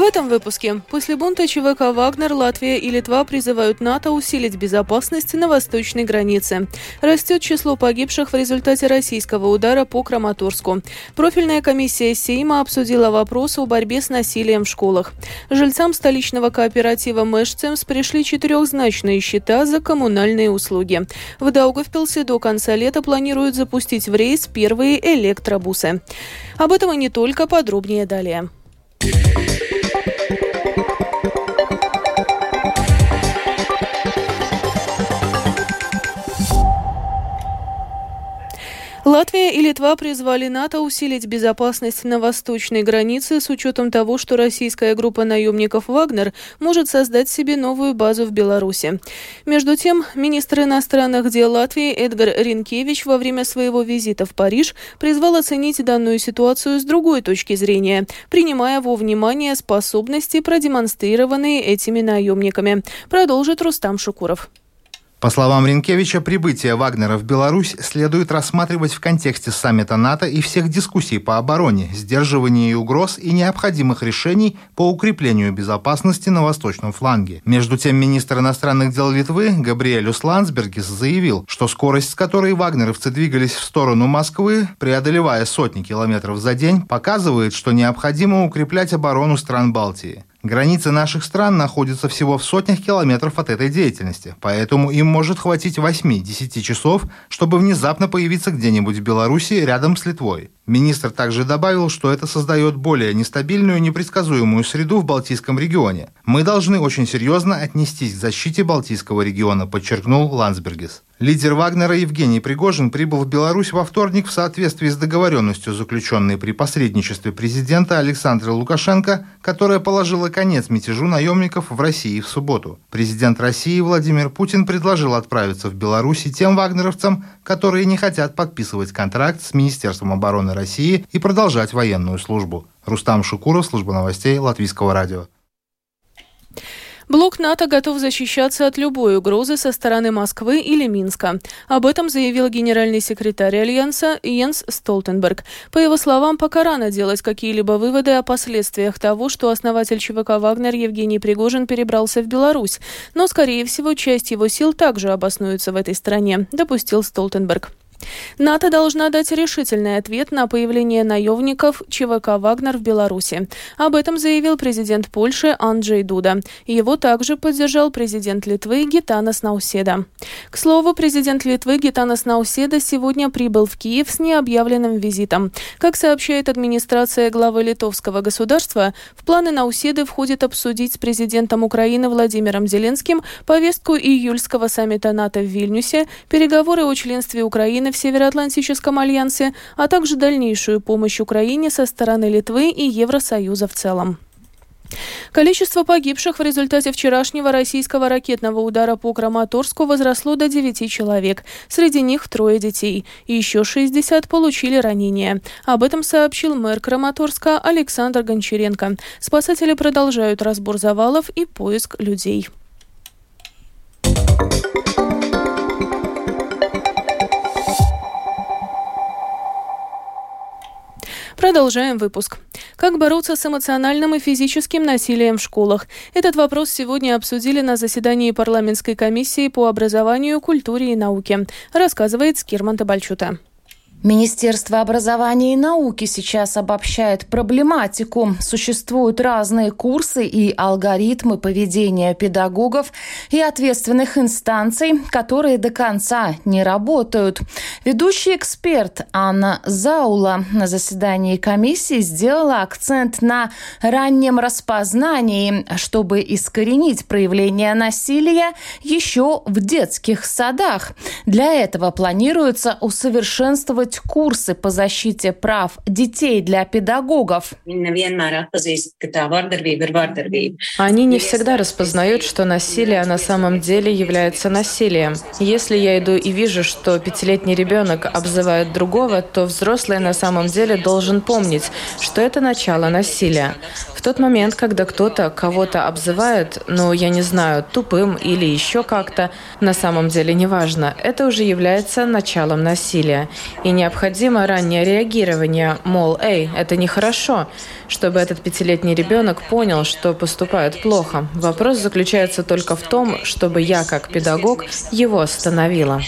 В этом выпуске. После бунта ЧВК «Вагнер» Латвия и Литва призывают НАТО усилить безопасность на восточной границе. Растет число погибших в результате российского удара по Краматорску. Профильная комиссия Сейма обсудила вопрос о борьбе с насилием в школах. Жильцам столичного кооператива «Мэшцемс» пришли четырехзначные счета за коммунальные услуги. В Даугавпилсе до конца лета планируют запустить в рейс первые электробусы. Об этом и не только, подробнее далее. Латвия и Литва призвали НАТО усилить безопасность на восточной границе с учетом того, что российская группа наемников «Вагнер» может создать себе новую базу в Беларуси. Между тем, министр иностранных дел Латвии Эдгар Ринкевич во время своего визита в Париж призвал оценить данную ситуацию с другой точки зрения, принимая во внимание способности, продемонстрированные этими наемниками. Продолжит Рустам Шукуров. По словам Ренкевича, прибытие Вагнера в Беларусь следует рассматривать в контексте саммита НАТО и всех дискуссий по обороне, сдерживании угроз и необходимых решений по укреплению безопасности на восточном фланге. Между тем, министр иностранных дел Литвы Габриэлюс Ландсбергис заявил, что скорость, с которой вагнеровцы двигались в сторону Москвы, преодолевая сотни километров за день, показывает, что необходимо укреплять оборону стран Балтии. Границы наших стран находятся всего в сотнях километров от этой деятельности, поэтому им может хватить 8-10 часов, чтобы внезапно появиться где-нибудь в Беларуси рядом с Литвой. Министр также добавил, что это создает более нестабильную и непредсказуемую среду в Балтийском регионе. Мы должны очень серьезно отнестись к защите Балтийского региона, подчеркнул Ландсбергис. Лидер Вагнера Евгений Пригожин прибыл в Беларусь во вторник в соответствии с договоренностью, заключенной при посредничестве президента Александра Лукашенко, которая положила конец мятежу наемников в России в субботу. Президент России Владимир Путин предложил отправиться в Беларусь тем вагнеровцам, которые не хотят подписывать контракт с Министерством обороны России и продолжать военную службу. Рустам Шукуров, служба новостей Латвийского радио. Блок НАТО готов защищаться от любой угрозы со стороны Москвы или Минска. Об этом заявил генеральный секретарь Альянса Йенс Столтенберг. По его словам, пока рано делать какие-либо выводы о последствиях того, что основатель ЧВК «Вагнер» Евгений Пригожин перебрался в Беларусь. Но, скорее всего, часть его сил также обоснуется в этой стране, допустил Столтенберг. НАТО должна дать решительный ответ на появление наемников ЧВК «Вагнер» в Беларуси. Об этом заявил президент Польши Анджей Дуда. Его также поддержал президент Литвы Гитанас Науседа. К слову, президент Литвы Гитанас Науседа сегодня прибыл в Киев с необъявленным визитом. Как сообщает администрация главы литовского государства, в планы Науседы входит обсудить с президентом Украины Владимиром Зеленским повестку июльского саммита НАТО в Вильнюсе, переговоры о членстве Украины в Североатлантическом альянсе, а также дальнейшую помощь Украине со стороны Литвы и Евросоюза в целом. Количество погибших в результате вчерашнего российского ракетного удара по Краматорску возросло до 9 человек. Среди них трое детей. И еще 60 получили ранения. Об этом сообщил мэр Краматорска Александр Гончаренко. Спасатели продолжают разбор завалов и поиск людей. Продолжаем выпуск. Как бороться с эмоциональным и физическим насилием в школах? Этот вопрос сегодня обсудили на заседании парламентской комиссии по образованию, культуре и науке, рассказывает Скирман Табальчута. Министерство образования и науки сейчас обобщает проблематику. Существуют разные курсы и алгоритмы поведения педагогов и ответственных инстанций, которые до конца не работают. Ведущий эксперт Анна Заула на заседании комиссии сделала акцент на раннем распознании, чтобы искоренить проявление насилия еще в детских садах. Для этого планируется усовершенствовать делать курсы по защите прав детей для педагогов. Они не всегда распознают, что насилие на самом деле является насилием. Если я иду и вижу, что пятилетний ребенок обзывает другого, то взрослый на самом деле должен помнить, что это начало насилия. В тот момент, когда кто-то кого-то обзывает, ну, я не знаю, тупым или еще как-то, на самом деле неважно, это уже является началом насилия. И Необходимо раннее реагирование, мол, эй, это нехорошо, чтобы этот пятилетний ребенок понял, что поступает плохо. Вопрос заключается только в том, чтобы я, как педагог, его остановила.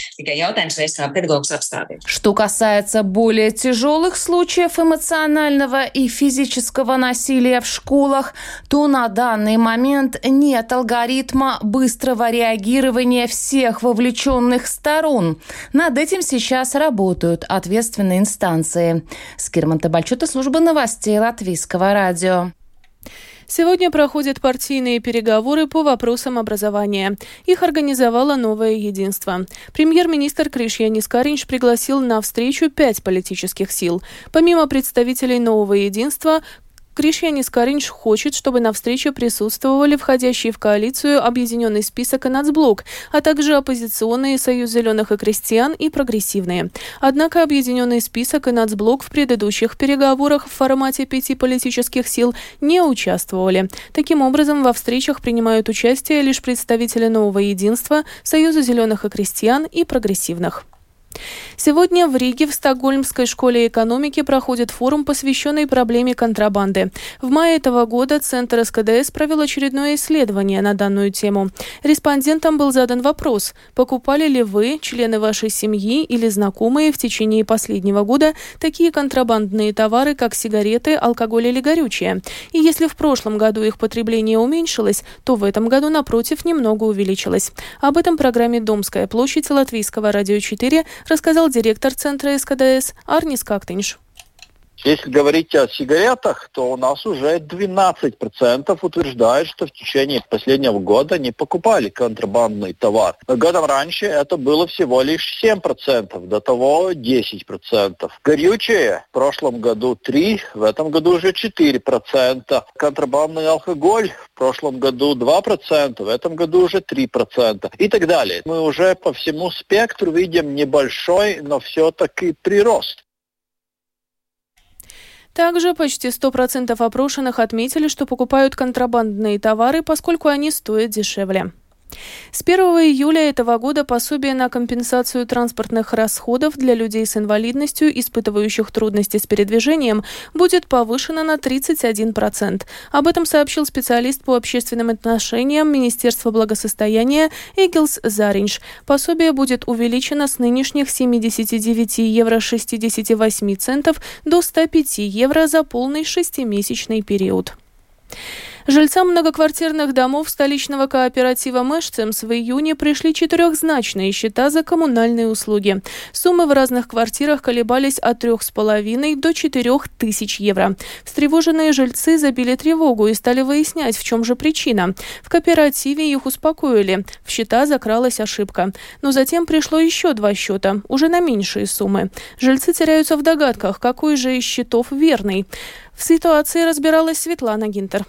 Что касается более тяжелых случаев эмоционального и физического насилия в школах, то на данный момент нет алгоритма быстрого реагирования всех вовлеченных сторон. Над этим сейчас работают ответственные инстанции. Скирман Табальчута, служба новостей Латвийского радио. Сегодня проходят партийные переговоры по вопросам образования. Их организовало «Новое единство». Премьер-министр Кришьянис Каринч пригласил на встречу пять политических сил. Помимо представителей «Нового единства», Кришьянис Каринч хочет, чтобы на встрече присутствовали входящие в коалицию Объединенный список и Нацблок, а также оппозиционные Союз зеленых и крестьян и прогрессивные. Однако Объединенный список и Нацблок в предыдущих переговорах в формате пяти политических сил не участвовали. Таким образом, во встречах принимают участие лишь представители Нового единства, Союза зеленых и крестьян и прогрессивных. Сегодня в Риге в Стокгольмской школе экономики проходит форум, посвященный проблеме контрабанды. В мае этого года Центр СКДС провел очередное исследование на данную тему. Респондентам был задан вопрос, покупали ли вы, члены вашей семьи или знакомые в течение последнего года такие контрабандные товары, как сигареты, алкоголь или горючее. И если в прошлом году их потребление уменьшилось, то в этом году, напротив, немного увеличилось. Об этом программе «Домская площадь» Латвийского радио 4 рассказал директор Центра СКДС Арнис Кактынш. Если говорить о сигаретах, то у нас уже 12% утверждают, что в течение последнего года не покупали контрабандный товар. Годом раньше это было всего лишь 7%, до того 10%. Горючее в прошлом году 3%, в этом году уже 4%. Контрабандный алкоголь в прошлом году 2%, в этом году уже 3% и так далее. Мы уже по всему спектру видим небольшой, но все-таки прирост. Также почти 100% опрошенных отметили, что покупают контрабандные товары, поскольку они стоят дешевле. С 1 июля этого года пособие на компенсацию транспортных расходов для людей с инвалидностью, испытывающих трудности с передвижением, будет повышено на 31%. Об этом сообщил специалист по общественным отношениям Министерства благосостояния Эгилс Заринж. Пособие будет увеличено с нынешних 79 евро 68 центов до 105 евро за полный шестимесячный период. Жильцам многоквартирных домов столичного кооператива «Мэшцемс» в июне пришли четырехзначные счета за коммунальные услуги. Суммы в разных квартирах колебались от 3,5 до 4 тысяч евро. Встревоженные жильцы забили тревогу и стали выяснять, в чем же причина. В кооперативе их успокоили. В счета закралась ошибка. Но затем пришло еще два счета, уже на меньшие суммы. Жильцы теряются в догадках, какой же из счетов верный. В ситуации разбиралась Светлана Гинтер.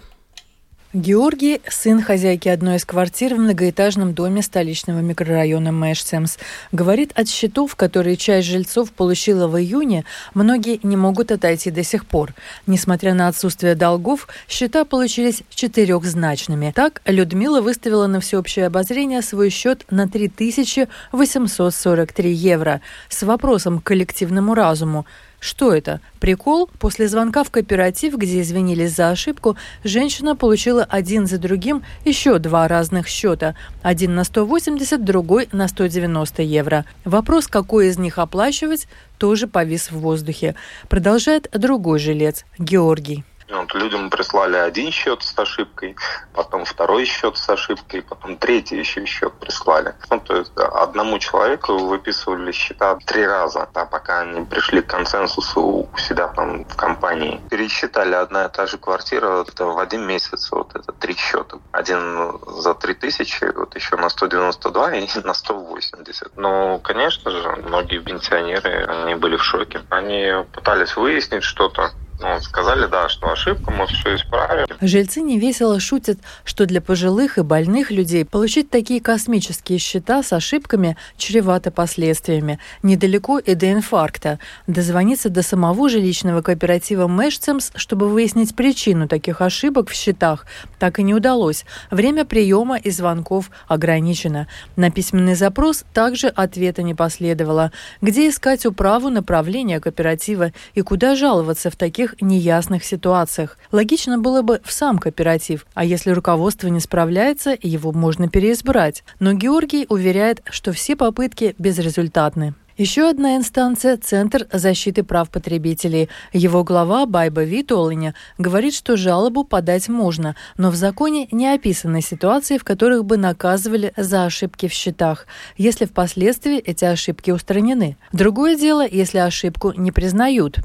Георгий – сын хозяйки одной из квартир в многоэтажном доме столичного микрорайона Мэшсемс. Говорит, от счетов, которые часть жильцов получила в июне, многие не могут отойти до сих пор. Несмотря на отсутствие долгов, счета получились четырехзначными. Так, Людмила выставила на всеобщее обозрение свой счет на 3843 евро с вопросом к коллективному разуму. Что это? Прикол? После звонка в кооператив, где извинились за ошибку, женщина получила один за другим еще два разных счета. Один на 180, другой на 190 евро. Вопрос, какой из них оплачивать, тоже повис в воздухе. Продолжает другой жилец, Георгий. Вот людям прислали один счет с ошибкой, потом второй счет с ошибкой, потом третий еще счет прислали. Ну, то есть одному человеку выписывали счета три раза, а пока они пришли к консенсусу у себя там в компании. Пересчитали одна и та же квартира вот, в один месяц, вот это три счета. Один за три тысячи, вот еще на 192 и на 180. Но, конечно же, многие пенсионеры, они были в шоке. Они пытались выяснить что-то, Ну, сказали, да, что ошибка, мы все исправим. Жильцы невесело шутят, что для пожилых и больных людей получить такие космические счета с ошибками чревато последствиями. Недалеко и до инфаркта. Дозвониться до самого жилищного кооператива Мэшцемс, чтобы выяснить причину таких ошибок в счетах, так и не удалось. Время приема и звонков ограничено. На письменный запрос также ответа не последовало. Где искать управу направления кооператива и куда жаловаться в таких неясных ситуациях? Логично было бы в сам кооператив, а если руководство не справляется, его можно переизбрать. Но Георгий уверяет, что все попытки безрезультатны. Еще одна инстанция – Центр защиты прав потребителей. Его глава Байба Витолиня говорит, что жалобу подать можно, но в законе не описаны ситуации, в которых бы наказывали за ошибки в счетах, если впоследствии эти ошибки устранены. Другое дело, если ошибку не признают.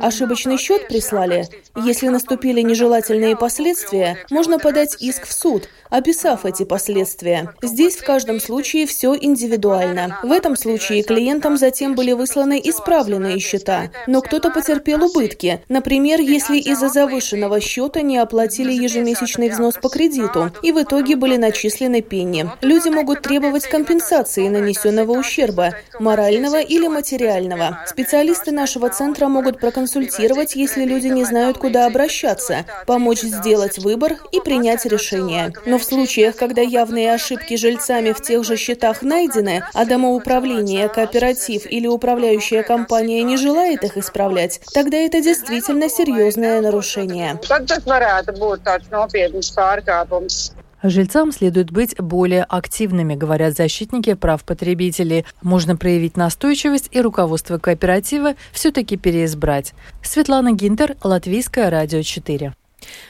Ошибочный счет прислали. Если наступили нежелательные последствия, можно подать иск в суд, описав эти последствия. Здесь в каждом случае все индивидуально. В этом случае клиентам затем были высланы исправленные счета, но кто-то потерпел убытки. Например, если из-за завышенного счета не оплатили ежемесячный взнос по кредиту, и в итоге были начислены пени. Люди могут требовать компенсации нанесенного ущерба, морального или материального. Специалисты нашего центра могут проконсультировать, если люди не знают, куда обращаться, помочь сделать выбор и принять решение. Но в случаях, когда явные ошибки жильцами в тех же счетах найдены, а домоуправление, кооператив или управляющая компания не желает их исправлять, тогда это действительно серьезное нарушение. Жильцам следует быть более активными, говорят защитники прав потребителей. Можно проявить настойчивость и руководство кооператива все-таки переизбрать. Светлана Гинтер, Латвийское радио 4.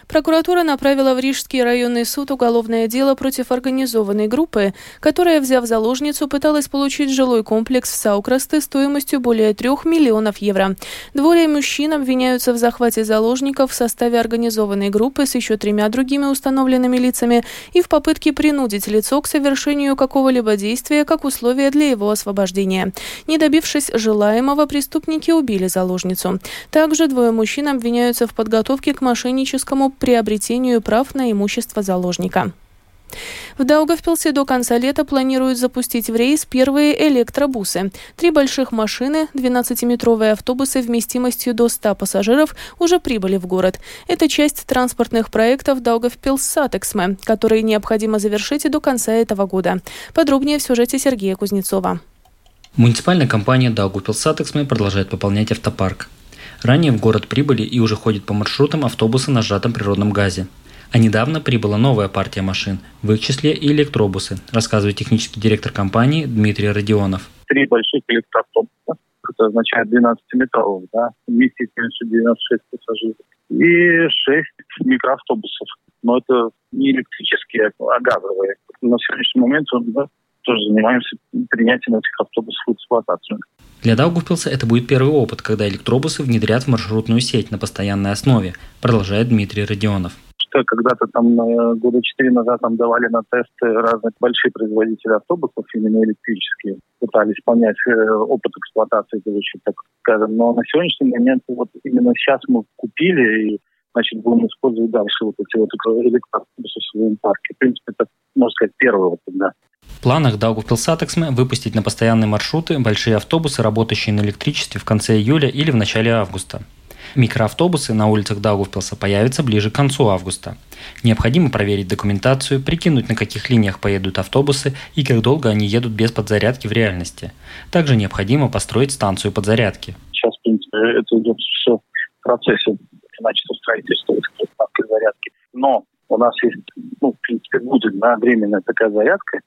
Прокуратура направила в Рижский районный суд уголовное дело против организованной группы, которая, взяв заложницу, пыталась получить жилой комплекс в Саукрасте стоимостью более трех миллионов евро. Двое мужчин обвиняются в захвате заложников в составе организованной группы с еще тремя другими установленными лицами и в попытке принудить лицо к совершению какого-либо действия как условие для его освобождения. Не добившись желаемого, преступники убили заложницу. Также двое мужчин обвиняются в подготовке к мошенническому фактическому приобретению прав на имущество заложника. В Даугавпилсе до конца лета планируют запустить в рейс первые электробусы. Три больших машины, 12-метровые автобусы вместимостью до 100 пассажиров уже прибыли в город. Это часть транспортных проектов Даугавпилс Сатиксме, которые необходимо завершить до конца этого года. Подробнее в сюжете Сергея Кузнецова. Муниципальная компания Даугавпилс Сатиксме продолжает пополнять автопарк. Ранее в город прибыли и уже ходят по маршрутам автобусы на сжатом природном газе. А недавно прибыла новая партия машин, в их числе и электробусы, рассказывает технический директор компании Дмитрий Родионов. Три больших электроавтобуса, это означает 12-метровых, да, вместе 96 пассажиров. И 6 микроавтобусов. Но это не электрические, а газовые. На сегодняшний момент мы тоже занимаемся принятием этих автобусов в эксплуатацию. Для Даугавпилса это будет первый опыт, когда электробусы внедрят в маршрутную сеть на постоянной основе, продолжает Дмитрий Родионов что когда-то там э, года четыре назад там давали на тесты разные большие производители автобусов, именно электрические, пытались понять э, опыт эксплуатации, так скажем. Но на сегодняшний момент вот именно сейчас мы купили и значит, будем использовать дальше вот эти вот электроавтобусы в своем парке. В принципе, это, можно сказать, первый вот тогда. В планах Даугавпилсатексме выпустить на постоянные маршруты большие автобусы, работающие на электричестве в конце июля или в начале августа. Микроавтобусы на улицах Даугавпилса появятся ближе к концу августа. Необходимо проверить документацию, прикинуть, на каких линиях поедут автобусы и как долго они едут без подзарядки в реальности. Также необходимо построить станцию подзарядки. Сейчас, в принципе, это идет все в процессе начато строительство станции зарядки. Но у нас есть, ну, в принципе, будет да, временная такая зарядка,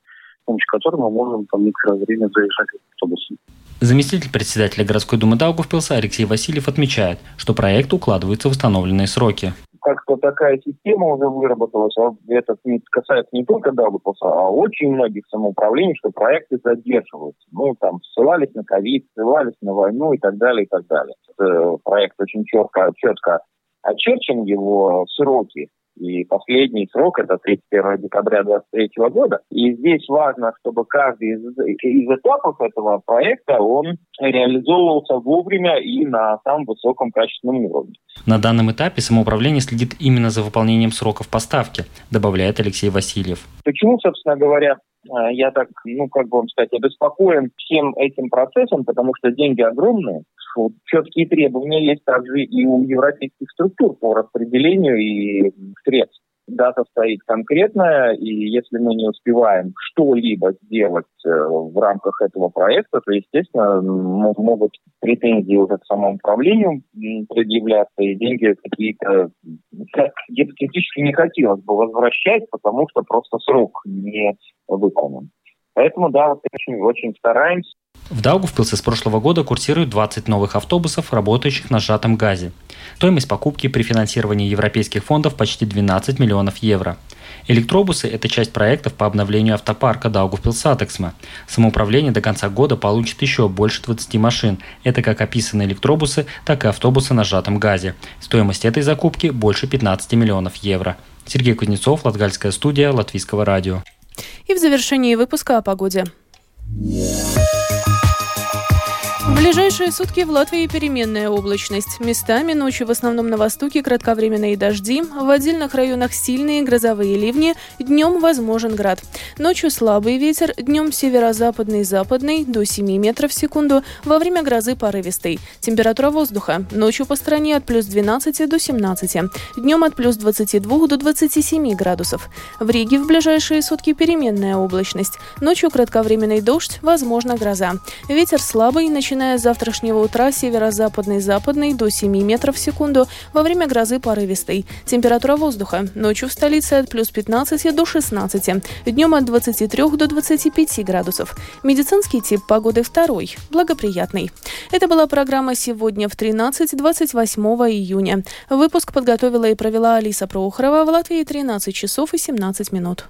помощью которой мы можем там некоторое время заезжать автобусом. Заместитель председателя городской думы Даугавпилса Алексей Васильев отмечает, что проект укладывается в установленные сроки. Как-то такая система уже выработалась, а это касается не только Даугавпилса, а очень многих самоуправлений, что проекты задерживаются. Ну, там, ссылались на ковид, ссылались на войну и так далее, и так далее. Это проект очень четко, четко очерчен его сроки, И последний срок – это 31 декабря 2023 года. И здесь важно, чтобы каждый из, из этапов этого проекта, он реализовывался вовремя и на самом высоком качественном уровне. На данном этапе самоуправление следит именно за выполнением сроков поставки, добавляет Алексей Васильев. Почему, собственно говоря, я так, ну, как бы вам сказать, обеспокоен всем этим процессом, потому что деньги огромные, четкие требования есть также и у европейских структур по распределению и средств. Дата стоит конкретная, и если мы не успеваем что-либо сделать э, в рамках этого проекта, то, естественно, могут претензии уже к самому управлению предъявляться, и деньги какие-то гипотетически не хотелось бы возвращать, потому что просто срок не выполнен. Поэтому, да, вот очень, очень стараемся. В Даугавпилсе с прошлого года курсируют 20 новых автобусов, работающих на сжатом газе. Стоимость покупки при финансировании европейских фондов почти 12 миллионов евро. Электробусы – это часть проектов по обновлению автопарка Даугавпилсатексма. Самоуправление до конца года получит еще больше 20 машин. Это как описанные электробусы, так и автобусы на сжатом газе. Стоимость этой закупки – больше 15 миллионов евро. Сергей Кузнецов, Латгальская студия, Латвийского радио. И в завершении выпуска о погоде. Ближайшие сутки в Латвии переменная облачность. Местами ночью в основном на востоке кратковременные дожди, в отдельных районах сильные грозовые ливни, днем возможен град. Ночью слабый ветер, днем северо-западный западный до 7 метров в секунду, во время грозы порывистый. Температура воздуха. Ночью по стране от плюс 12 до 17, днем от плюс 22 до 27 градусов. В Риге в ближайшие сутки переменная облачность. Ночью кратковременный дождь, возможно гроза. Ветер слабый, начинает с завтрашнего утра северо-западный западный до 7 метров в секунду, во время грозы порывистой. Температура воздуха. Ночью в столице от плюс 15 до 16, днем от 23 до 25 градусов. Медицинский тип погоды второй, благоприятный. Это была программа «Сегодня в 13-28 июня». Выпуск подготовила и провела Алиса Прохорова в Латвии 13 часов и 17 минут.